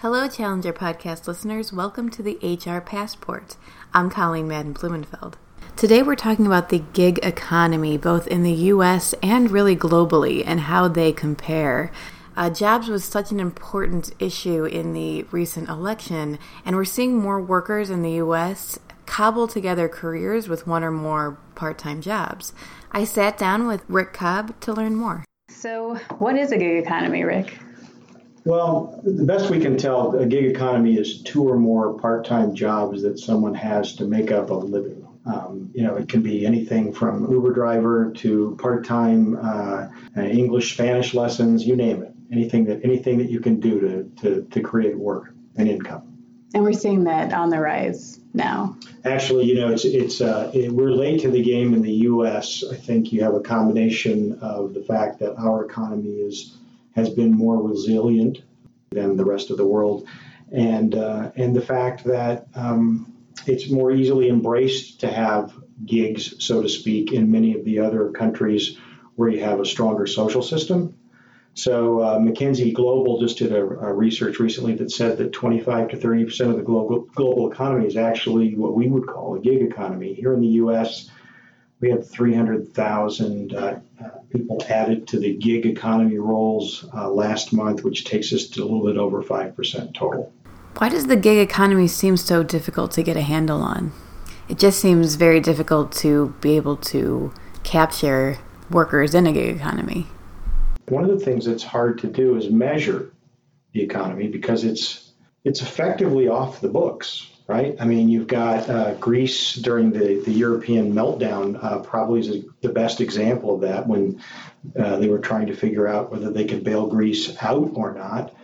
Hello, Challenger Podcast listeners. Welcome to the HR Passport. I'm Colleen Madden Blumenfeld. Today we're talking about the gig economy, both in the US and really globally, and how they compare. Uh, jobs was such an important issue in the recent election, and we're seeing more workers in the US cobble together careers with one or more part time jobs. I sat down with Rick Cobb to learn more. So, what is a gig economy, Rick? Well, the best we can tell, a gig economy is two or more part-time jobs that someone has to make up a living. Um, you know, it can be anything from Uber driver to part-time uh, English, Spanish lessons, you name it. Anything that anything that you can do to to, to create work and income. And we're seeing that on the rise now. Actually, you know, it's it's uh, it, we're late to the game in the U.S. I think you have a combination of the fact that our economy is has been more resilient than the rest of the world, and uh, and the fact that um, it's more easily embraced to have gigs, so to speak, in many of the other countries where you have a stronger social system. So uh, McKinsey Global just did a, a, research recently that said that 25 to 30 percent of the global global economy is actually what we would call a gig economy. Here in the U.S., we had 300,000 uh, uh, people added to the gig economy roles uh, last month, which takes us to a little bit over 5% total. Why does the gig economy seem so difficult to get a handle on? It just seems very difficult to be able to capture workers in a gig economy. One of the things that's hard to do is measure the economy because it's it's effectively off the books right? I mean, you've got uh, Greece during the, the European meltdown, uh, probably is the best example of that when uh, they were trying to figure out whether they could bail Greece out or not.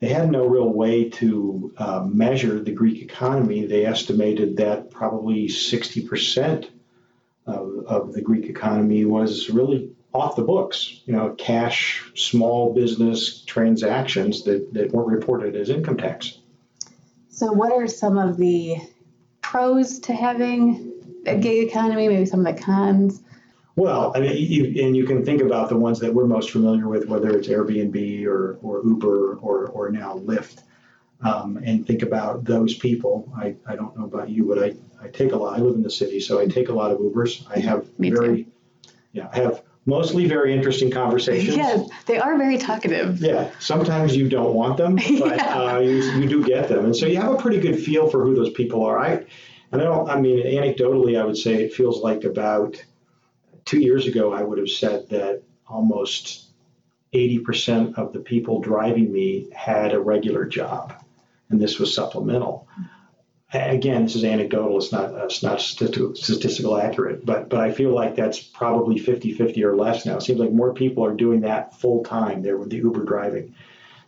They had no real way to uh, measure the Greek economy. They estimated that probably 60% of, of the Greek economy was really off the books, you know, cash, small business transactions that, that weren't reported as income tax. So, what are some of the pros to having a gig economy? Maybe some of the cons. Well, I mean, you, and you can think about the ones that we're most familiar with, whether it's Airbnb or, or Uber or, or now Lyft, um, and think about those people. I, I don't know about you, but I, I take a lot. I live in the city, so I take a lot of Ubers. I have Me very, too. yeah, I have mostly very interesting conversations. Yeah, they are very talkative. Yeah, sometimes you don't want them, but yeah. uh, you, you do get them, and so you have a pretty good feel for who those people are. I, and I don't. I mean, anecdotally, I would say it feels like about two years ago, I would have said that almost 80% of the people driving me had a regular job, and this was supplemental again, this is anecdotal. It's not it's not statistical, accurate, but but I feel like that's probably 50-50 or less now. It seems like more people are doing that full time there with the Uber driving.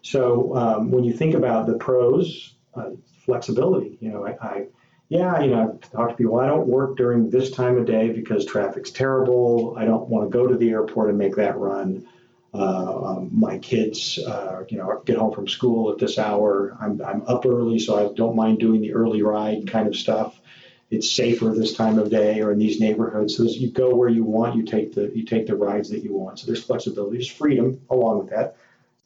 So um, when you think about the pros, uh, flexibility. You know, I, I yeah, you know, I talk to people. I don't work during this time of day because traffic's terrible. I don't want to go to the airport and make that run. Uh, um, my kids, uh, you know, get home from school at this hour. I'm, I'm up early, so I don't mind doing the early ride kind of stuff. It's safer this time of day or in these neighborhoods. So you go where you want. You take the you take the rides that you want. So there's flexibility. There's freedom along with that.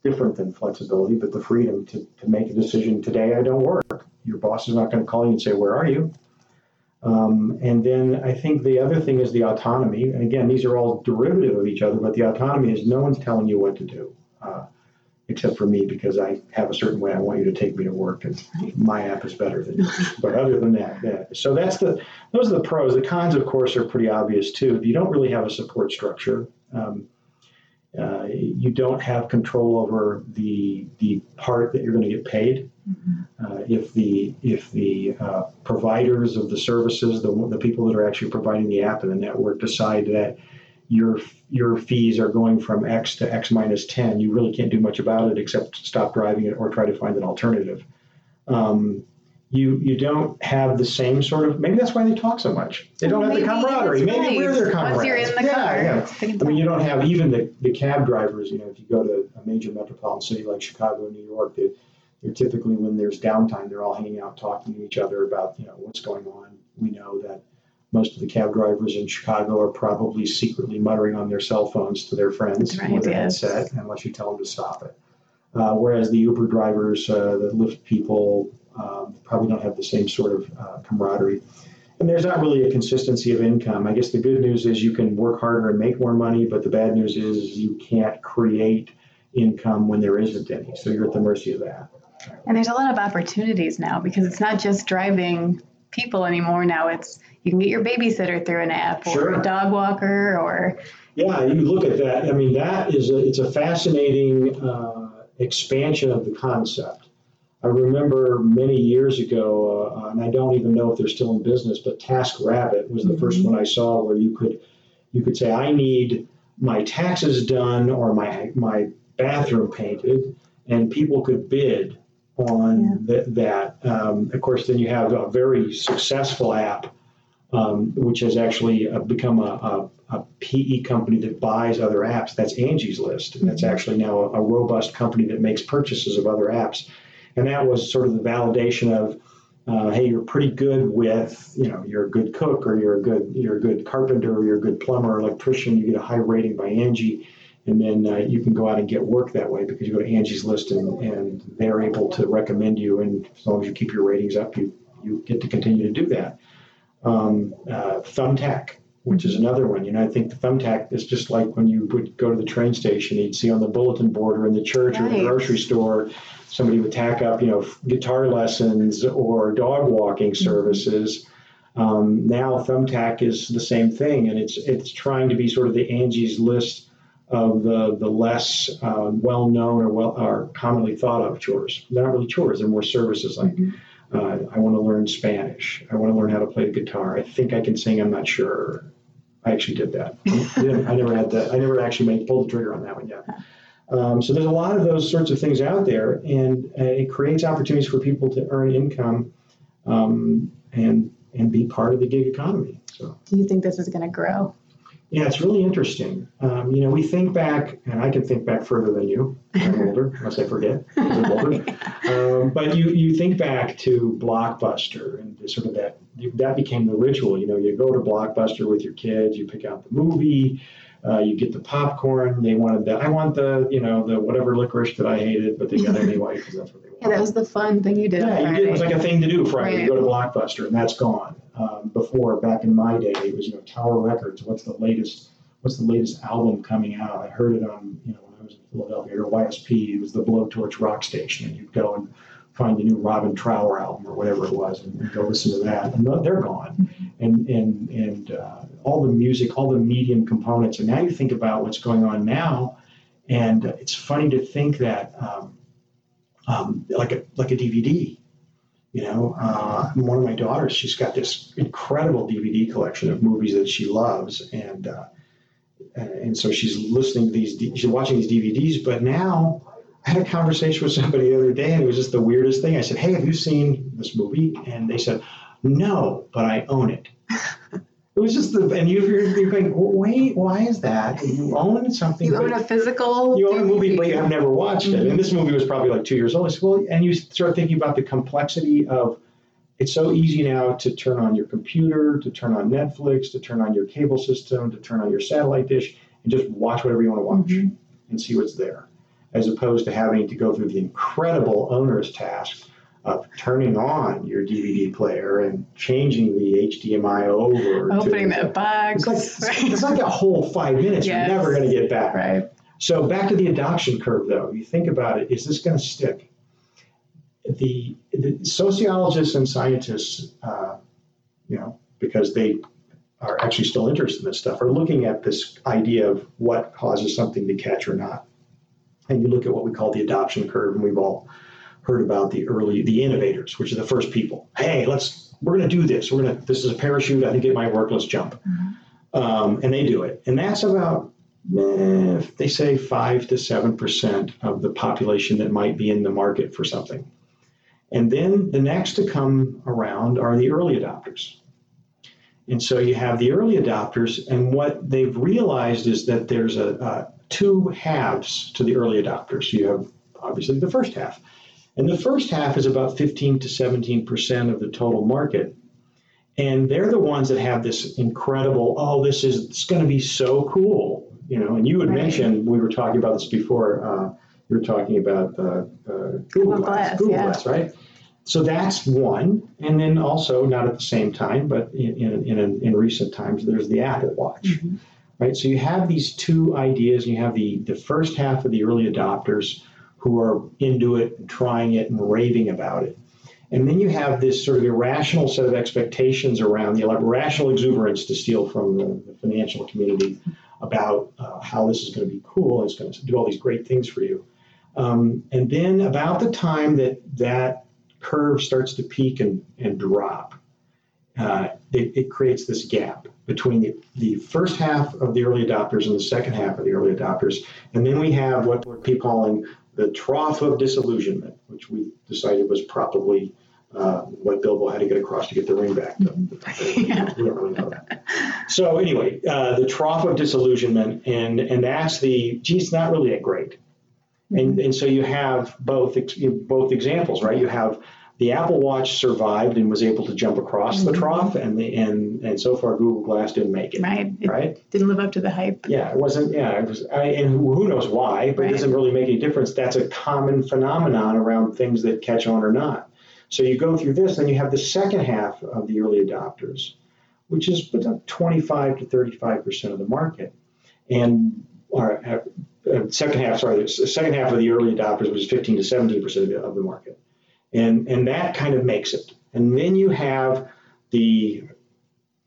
Different than flexibility, but the freedom to, to make a decision today. I don't work. Your boss is not going to call you and say, "Where are you?" Um, and then I think the other thing is the autonomy. And again, these are all derivative of each other, but the autonomy is no one's telling you what to do, uh, except for me because I have a certain way I want you to take me to work, and my app is better than yours. But other than that, yeah. So that's the those are the pros. The cons, of course, are pretty obvious too. You don't really have a support structure. Um, uh, you don't have control over the the part that you're going to get paid. Mm-hmm. Uh, if the if the uh, providers of the services, the the people that are actually providing the app and the network, decide that your your fees are going from X to X minus ten, you really can't do much about it except stop driving it or try to find an alternative. Um, you you don't have the same sort of maybe that's why they talk so much. They don't have the camaraderie. Maybe right. we're their camaraderie. Once you're in the yeah, car, yeah. I mean, you don't have even the, the cab drivers. You know, if you go to a major metropolitan city like Chicago, New York, they, they're typically when there's downtime, they're all hanging out talking to each other about you know what's going on. We know that most of the cab drivers in Chicago are probably secretly muttering on their cell phones to their friends right, with a yes. headset, unless you tell them to stop it. uh, whereas the Uber drivers, uh, the Lyft people, um, probably don't have the same sort of uh, camaraderie. And there's not really a consistency of income. I guess the good news is you can work harder and make more money, but the bad news is you can't create income when there isn't any. So you're at the mercy of that. And there's a lot of opportunities now because it's not just driving people anymore. Now it's you can get your babysitter through an app or Sure. a dog walker or Yeah, you look at that. I mean, that is a, it's a fascinating uh, expansion of the concept. I remember many years ago, uh, and I don't even know if they're still in business, but TaskRabbit was the first one I saw where you could you could say, I need my taxes done or my my bathroom painted, and people could bid on th- that. Um, of course, then you have a very successful app, um, which has actually uh, become a, a, a PE company that buys other apps. That's Angie's List. And that's actually now a, a robust company that makes purchases of other apps. And that was sort of the validation of, uh, hey, you're pretty good with, you know, you're a good cook or you're a good, you're a good carpenter or you're a good plumber or electrician. You get a high rating by Angie, and then uh, you can go out and get work that way because you go to Angie's List and, and they're able to recommend you. And as long as you keep your ratings up, you you get to continue to do that. Um, uh, Thumbtack, which is another one. You know, I think the Thumbtack is just like when you would go to the train station, you'd see on the bulletin board or in the church or the grocery store, somebody would tack up, you know, guitar lessons or dog walking services. Um, now Thumbtack is the same thing, and it's it's trying to be sort of the Angie's List of the the less uh, well known or well or commonly thought of chores. They're not really chores; they're more services like. Uh, I want to learn Spanish. I want to learn how to play the guitar. I think I can sing. I'm not sure. I actually did that. I never had that. I never actually made pulled the trigger on that one yet. Um, so there's a lot of those sorts of things out there, and uh, it creates opportunities for people to earn income um, and and be part of the gig economy. So. do you think this is going to grow? Yeah, it's really interesting. Um, you know, we think back, and I can think back further than you. I'm older, unless I forget. I'm older. Um, but you, you think back to Blockbuster and sort of that that became the ritual. You know, you go to Blockbuster with your kids, you pick out the movie, uh, you get the popcorn. They wanted that. I want the you know the whatever licorice that I hated, but they got it anyway because that's what they want. Yeah, that was the fun thing you did Yeah, you did. It was like a thing to do Friday. Right. You go to Blockbuster, and that's gone. Um, before, back in my day, it was you know Tower Records. What's the latest? What's the latest album coming out? I heard it on you know when I was in Philadelphia or YSP. It was the Blowtorch Rock Station, and you'd go and find the new Robin Trower album or whatever it was, and, and go listen to that. And they're gone. And and and uh, all the music, all the medium components. And now you think about what's going on now, and it's funny to think that. Um, um, like a like a DVD. You know, uh, one of my daughters, she's got this incredible DVD collection of movies that she loves, and uh, and so she's listening to these, she's watching these DVDs. But now, I had a conversation with somebody the other day, and it was just the weirdest thing. I said, "Hey, have you seen this movie?" And they said, "No, but I own it." It was just the, and you, you're, you're going, wait, why is that? You own something. You own a physical. you own a movie, but you have never watched it. Mhm. And this movie was probably like two years old. I said, well, and you start thinking about the complexity of it's so easy now to turn on your computer, to turn on Netflix, to turn on your cable system, to turn on your satellite dish, and just watch whatever you want to watch Mhm. and see what's there, as opposed to having to go through the incredible owner's task of turning on your DVD player and changing the HDMI over. Opening to, that box. It's like, it's like a whole five minutes Yes. you're never going to get back. right. So back to the adoption curve, though. You think about it: is this going to stick? The, the sociologists and scientists, uh, you know, because they are actually still interested in this stuff, are looking at this idea of what causes something to catch or not. And you look at what we call the adoption curve, and we've all heard about the early, the innovators, which are the first people. Hey, let's, we're going to do this. We're going to, this is a parachute. I think it might work. Let's jump. Um, and they do it. And that's about eh, they say five to seven percent of the population that might be in the market for something. And then the next to come around are the early adopters. And so you have the early adopters, and what they've realized is that there's a, a two halves to the early adopters. You have obviously the first half, and the first half is about 15 to 17 percent of the total market. And they're the ones that have this incredible, oh, this is it's going to be so cool, you know. And you had Right. mentioned we were talking about this before. Uh, you're talking about uh, uh, Google, Google Glass, Glass, Google yeah. Glass, right? So that's one, and then also not at the same time, but in in, in, in recent times, there's the Apple Watch, Mhm. right? So you have these two ideas, and you have the the first half of the early adopters who are into it, and trying it, and raving about it. And then you have this sort of irrational set of expectations around the irrational exuberance to steal from the, the financial community about uh, how this is going to be cool. and It's going to do all these great things for you. Um, and then about the time that that curve starts to peak and, and drop, uh, it, it creates this gap between the, the first half of the early adopters and the second half of the early adopters. And then we have what we're calling the trough of disillusionment, which we decided was probably uh, what Bilbo had to get across to get the ring back. Yeah. We don't really know that. So anyway, uh, the trough of disillusionment, and and that's the geez, it's not really that great. And and so you have both ex- both examples, right? You have the Apple Watch survived and was able to jump across the Mhm. trough, and the and and so far Google Glass didn't make it, Right. It right? didn't live up to the hype. Yeah, it wasn't. Yeah, it was. I, and who, knows why? But Right. it doesn't really make any difference. That's a common phenomenon around things that catch on or not. So you go through this, then you have the second half of the early adopters, which is about 25 to 35 percent of the market, and or, uh, uh, second half. Sorry, the second half of the early adopters was 15 to 17 percent of the market, and and that kind of makes it. And then you have the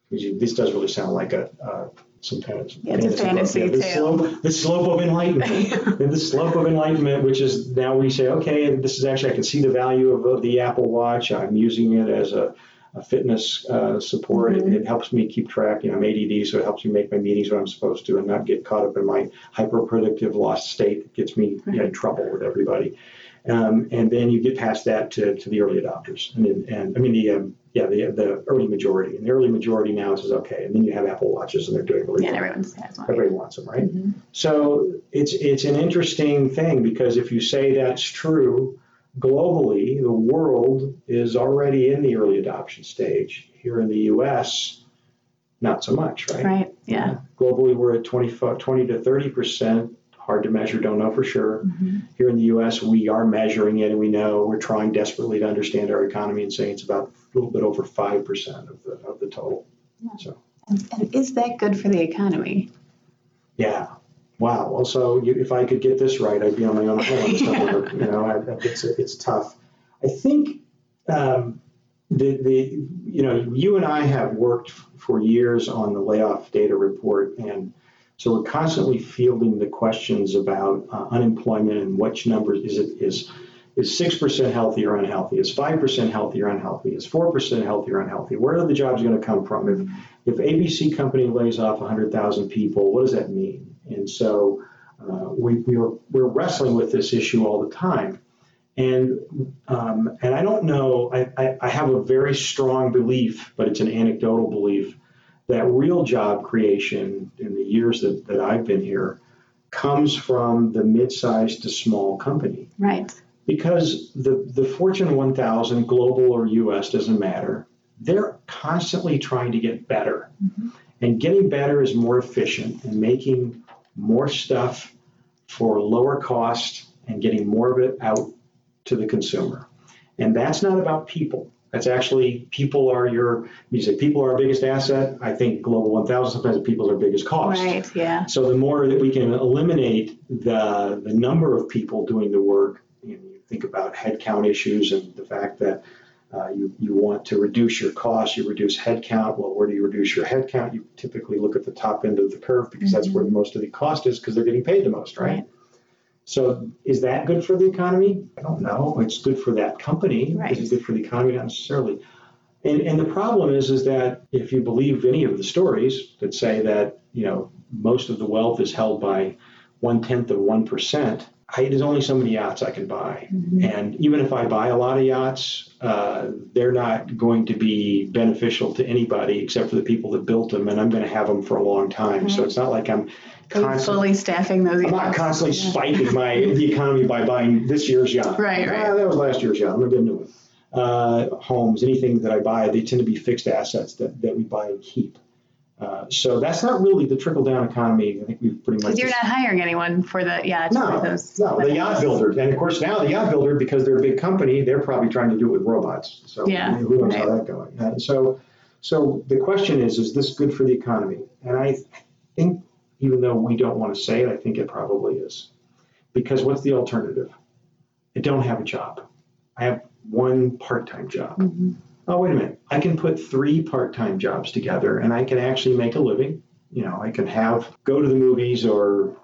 this does really sound like a uh, some kind of Yeah, it's a fantasy Yeah, the slope, the slope of enlightenment. and the slope of enlightenment, which is now we say, okay, this is actually I can see the value of, the Apple Watch. I'm using it as a, a fitness uh, support. Mhm. It, it helps me keep track. You know, I'm ADD, so it helps me make my meetings when I'm supposed to, and not get caught up in my hyper-productive lost state that gets me you know, in trouble with everybody. Um, and then you get past that to, to the early adopters, and, then- and I mean the um, yeah the the early majority, and the early majority now says okay, and then you have Apple watches, and they're doing really Yeah, well. everyone has one. Everybody wants them, right? Mhm. So it's it's an interesting thing because if you say that's true, globally, the world is already in the early adoption stage. Here in the U.S., not so much, right? Right. Yeah. Globally, we're at 20, 20 to 30 percent. Hard to measure, don't know for sure. Mhm. Here in the U.S., we are measuring it, and we know we're trying desperately to understand our economy and saying it's about a little bit over five percent of the of the total. And, and is that good for the economy? Yeah. Wow. Well, so you, if I could get this right, I'd be on my own island somewhere. you know, I, it's it's tough. I think um, the the you know you and I have worked for years on the layoff data report, and so we're constantly fielding the questions about uh, unemployment and which number is it is is six percent healthy or unhealthy? Is five percent healthy or unhealthy? Is four percent healthy or unhealthy? Where are the jobs going to come from? If if ABC company lays off 100,000 people, what does that mean? And so uh, we, we were, we're wrestling with this issue all the time. And, um, and I don't know, I, I, I have a very strong belief, but it's an anecdotal belief, that real job creation in the years that, that I've been here comes from the mid-sized to small company Right. because the, the Fortune 1000, global or US, doesn't matter. They're constantly trying to get better. Mm-hmm. And getting better is more efficient and making more stuff for lower cost and getting more of it out to the consumer. And that's not about people. That's actually people are your, you say people are our biggest asset. I think Global 1000 sometimes people are our biggest cost. Right. Yeah. So the more that we can eliminate the the number of people doing the work, you, know, you think about headcount issues and the fact that uh, you, you want to reduce your costs, you reduce headcount. Well, where do you reduce your headcount? You typically look at the top end of the curve because that's where most of the cost is because they're getting paid the most, right? Right. So is that good for the economy? I don't know. It's good for that company. Right. Is it good for the economy? Not necessarily. And, and the problem is, is that if you believe any of the stories that say that, you know, most of the wealth is held by one tenth of 1%, I, there's only so many yachts I can buy. And even if I buy a lot of yachts, uh, they're not going to be beneficial to anybody except for the people that built them. And I'm going to have them for a long time. So it's not like I'm constantly. fully staffing those. I'm not constantly Yeah. spiking my the economy by buying this year's yacht. Right, right. Ah, that was last year's yacht. I'm gonna get a new one. Uh, homes, anything that I buy, they tend to be fixed assets that, that we buy and keep. Uh, so that's not really the trickle down economy. I think we've pretty much. Because you're not hiring anyone for the yacht. No, those no, the yacht builders, and of course now the yacht builder, because they're a big company, they're probably trying to do it with robots. So Yeah, who knows how right. that going? Uh, so, so the question is, is this good for the economy? And I think, even though we don't want to say it, I think it probably is, because what's the alternative? I don't have a job. I have one part-time job. Mhm. Oh, wait a minute. I can put three part-time jobs together, and I can actually make a living. You know, I can have go to the movies or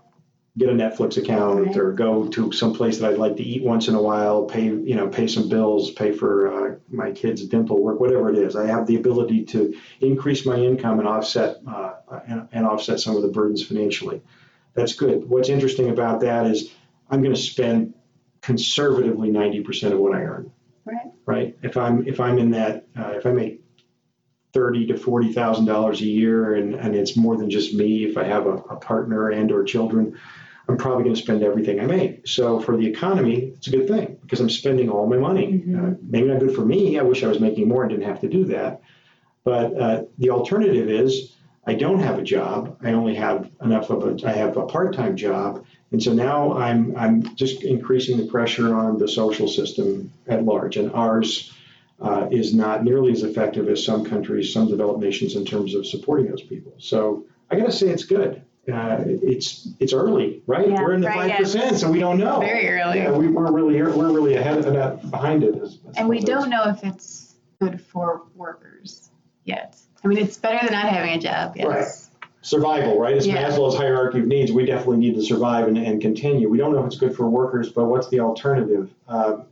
get a Netflix account Right. or go to some place that I'd like to eat once in a while, pay you know pay some bills, pay for uh, my kids' dental work, whatever it is. I have the ability to increase my income and offset uh, and, and offset some of the burdens financially. That's good. What's interesting about that is I'm going to spend conservatively 90% of what I earn Right. right? If I'm if I'm in that uh, if I make thirty to forty thousand dollars a year and, and it's more than just me, if I have a, a partner and or children, I'm probably going to spend everything I make. So for the economy, it's a good thing because I'm spending all my money. Uh, maybe not good for me. I wish I was making more and didn't have to do that. But uh, the alternative is I don't have a job. I only have enough of a I have a part-time job, and so now I'm I'm just increasing the pressure on the social system at large, and ours uh, is not nearly as effective as some countries, some developed nations, in terms of supporting those people. So I got to say it's good. Uh, it's it's early, right? Yeah, we're in the right, five yeah. percent, so we don't know. Very early. Yeah, we, we're really we're really ahead of that, behind it. As, as And we don't know if it's good for workers yet. I mean, it's better than not having a job. Yes. Right. survival, right? It's Yeah. Maslow's hierarchy of needs. We definitely need to survive and, and continue. We don't know if it's good for workers, but what's the alternative? Um,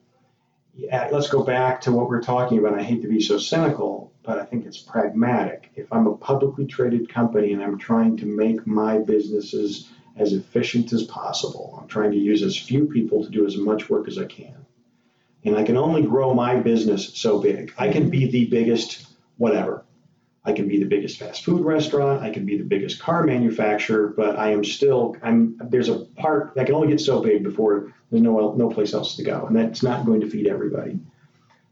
yeah, let's go back to what we're talking about. I hate to be so cynical, but I think it's pragmatic. If I'm a publicly traded company and I'm trying to make my businesses as efficient as possible, I'm trying to use as few people to do as much work as I can. And I can only grow my business so big. I can be the biggest whatever. I can be the biggest fast food restaurant. I can be the biggest car manufacturer, but I am still. I'm. There's a part I can only get so big before there's no no place else to go, and that's not going to feed everybody.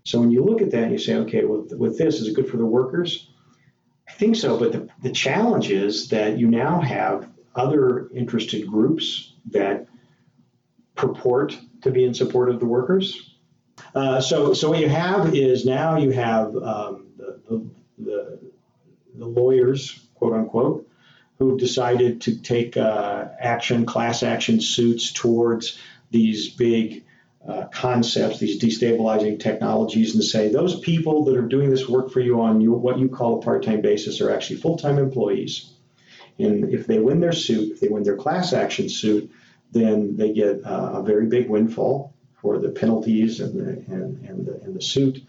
So when you look at that, you say, okay, with with this, is it good for the workers? I think so, but the the challenge is that you now have other interested groups that purport to be in support of the workers. Uh, so, so what you have is now you have um, the, the, the, the lawyers, quote unquote, who've decided to take uh, action, class action suits towards these big uh, concepts, these destabilizing technologies, and say those people that are doing this work for you on what you call a part-time basis are actually full-time employees. And if they win their suit, if they win their class action suit, then they get uh, a very big windfall for the penalties and the, and, and the, and the suit.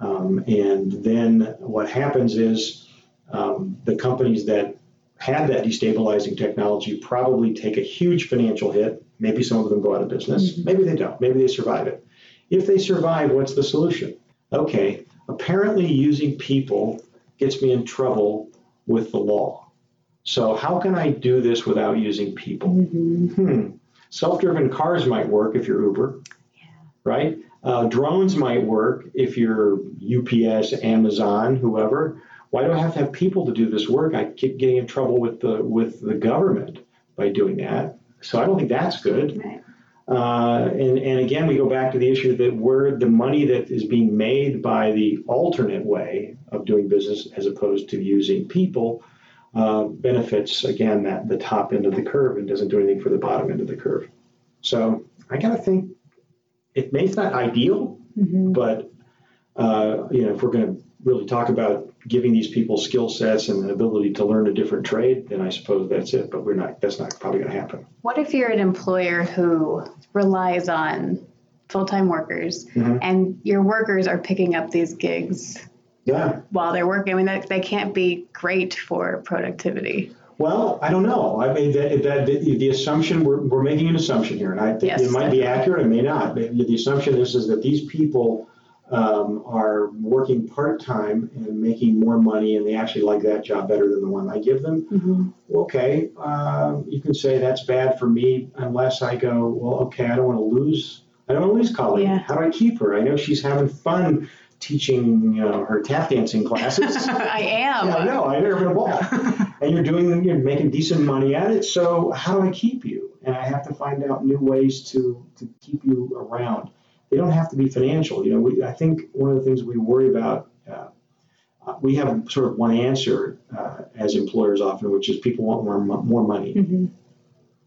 Um, and then what happens is um, the companies that had that destabilizing technology probably take a huge financial hit. Maybe some of them go out of business. Maybe they don't. Maybe they survive it. If they survive, what's the solution? Okay, apparently using people gets me in trouble with the law. So how can I do this without using people? Hmm. Self-driven cars might work if you're Uber, right? Uh, drones might work if you're UPS, Amazon, whoever. Why do I have to have people to do this work? I keep getting in trouble with the with the government by doing that. So I don't think that's good. Right. Uh, and, and again, we go back to the issue that where the money that is being made by the alternate way of doing business, as opposed to using people, uh, benefits again that the top end of the curve and doesn't do anything for the bottom end of the curve. So I gotta think it may not ideal, Mhm. but uh, you know if we're going to really talk about giving these people skill sets and the ability to learn a different trade, then I suppose that's it. But we're not. That's not probably going to happen. What if you're an employer who relies on full-time workers Mhm. and your workers are picking up these gigs Yeah. while they're working? I mean, that, that can't be great for productivity. Well, I don't know. I mean, that, that the, the assumption we're, we're making an assumption here, and I think Yes, it might be accurate, it may not. But the assumption is is that these people um, are working part time and making more money, and they actually like that job better than the one I give them. Mm-hmm. Okay, uh, you can say that's bad for me unless I go, well, okay, I don't want to lose. I don't want to lose Colleen. Yeah. How do I keep her? I know she's having fun teaching you know, her tap dancing classes. I am. Yeah, I know. I've never been a ball. and you're doing, you're making decent money at it. So how do I keep you? And I have to find out new ways to to keep you around. They don't have to be financial. You know, we, I think one of the things we worry about. Uh, we have sort of one answer uh, as employers often, which is people want more more money. Mm-hmm.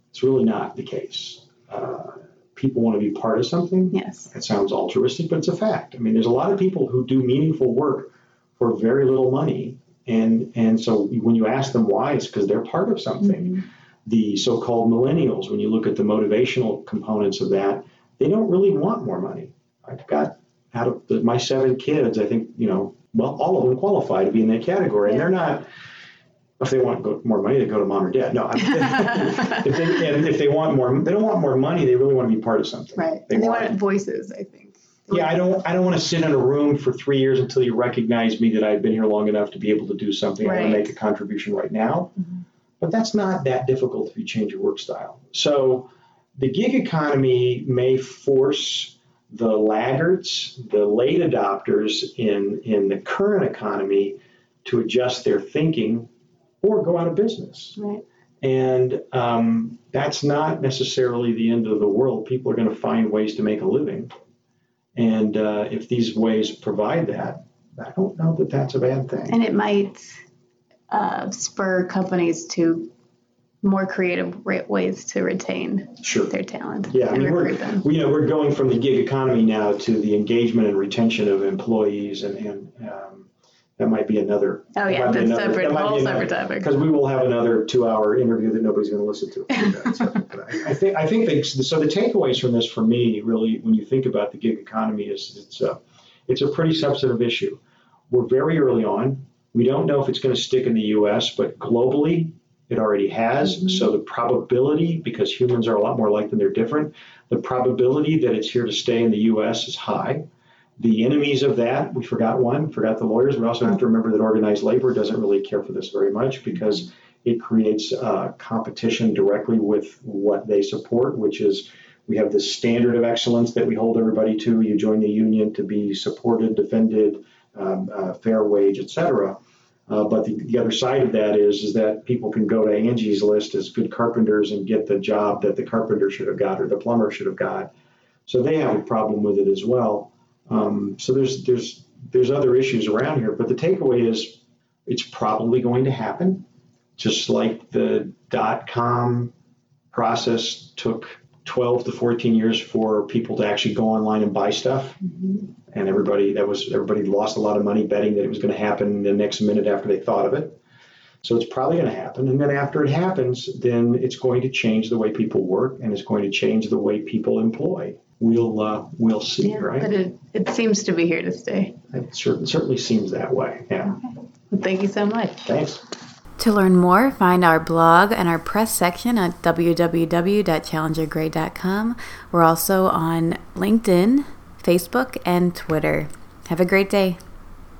It's really not the case. Uh, people want to be part of something. Yes. It sounds altruistic, but it's a fact. I mean, there's a lot of people who do meaningful work for very little money, and and so when you ask them why, it's because they're part of something. Mm-hmm. The so-called millennials, when you look at the motivational components of that, they don't really want more money. I've got out of the, my seven kids, I think you know, well, all of them qualify to be in that category, and they're not. If they want more money, they go to mom or dad. No, I'm, if they and if they want more, they don't want more money. They really want to be part of something. Right. They and they want- wanted voices, I think. They Yeah, I don't. I don't want to sit in a room for three years until you recognize me that I've been here long enough to be able to do something. I want Right. to make a contribution right now. Mhm. But that's not that difficult if you change your work style. So the gig economy may force the laggards, the late adopters in in the current economy to adjust their thinking or go out of business. Right. And um, that's not necessarily the end of the world. People are going to find ways to make a living. And uh, if these ways provide that, I don't know that that's a bad thing. And it might uh, spur companies to more creative ways to retain Sure. their talent Yeah, I mean, we're, them. we, you know, we're going from the gig economy now to the engagement and retention of employees, and, and um, that might be another. Oh yeah, that's another- separate, that whole separate topic. because we will have another two-hour interview that nobody's going to listen to. So, I, I think I think they, so. The takeaways from this, for me, really, when you think about the gig economy, is it's a it's a pretty substantive issue. We're very early on. We don't know if it's going to stick in the U.S., but globally, it already has. Mhm. So the probability, because humans are a lot more alike than they're different, the probability that it's here to stay in the U.S. is high. The enemies of that, we forgot one, forgot the lawyers. We also have to remember that organized labor doesn't really care for this very much because it creates uh, competition directly with what they support, which is we have this standard of excellence that we hold everybody to. You join the union to be supported, defended, um, uh, fair wage, et cetera. Uh, but the, the other side of that is, is that people can go to Angie's list as good carpenters and get the job that the carpenter should have got or the plumber should have got. So they have a problem with it as well. Um, so there's there's there's other issues around here, but the takeaway is it's probably going to happen, just like the dot com process took 12 to 14 years for people to actually go online and buy stuff Mhm. And everybody that was everybody lost a lot of money betting that it was going to happen the next minute after they thought of it. So it's probably going to happen, and then after it happens, then it's going to change the way people work, and it's going to change the way people employ. We'll uh, we'll see, Yeah, right? but it, it seems to be here to stay. It cer- certainly seems that way. Yeah. Well, thank you so much. Thanks. To learn more, find our blog and our press section at www.challengergray.com. We're also on LinkedIn, Facebook, and Twitter. Have a great day.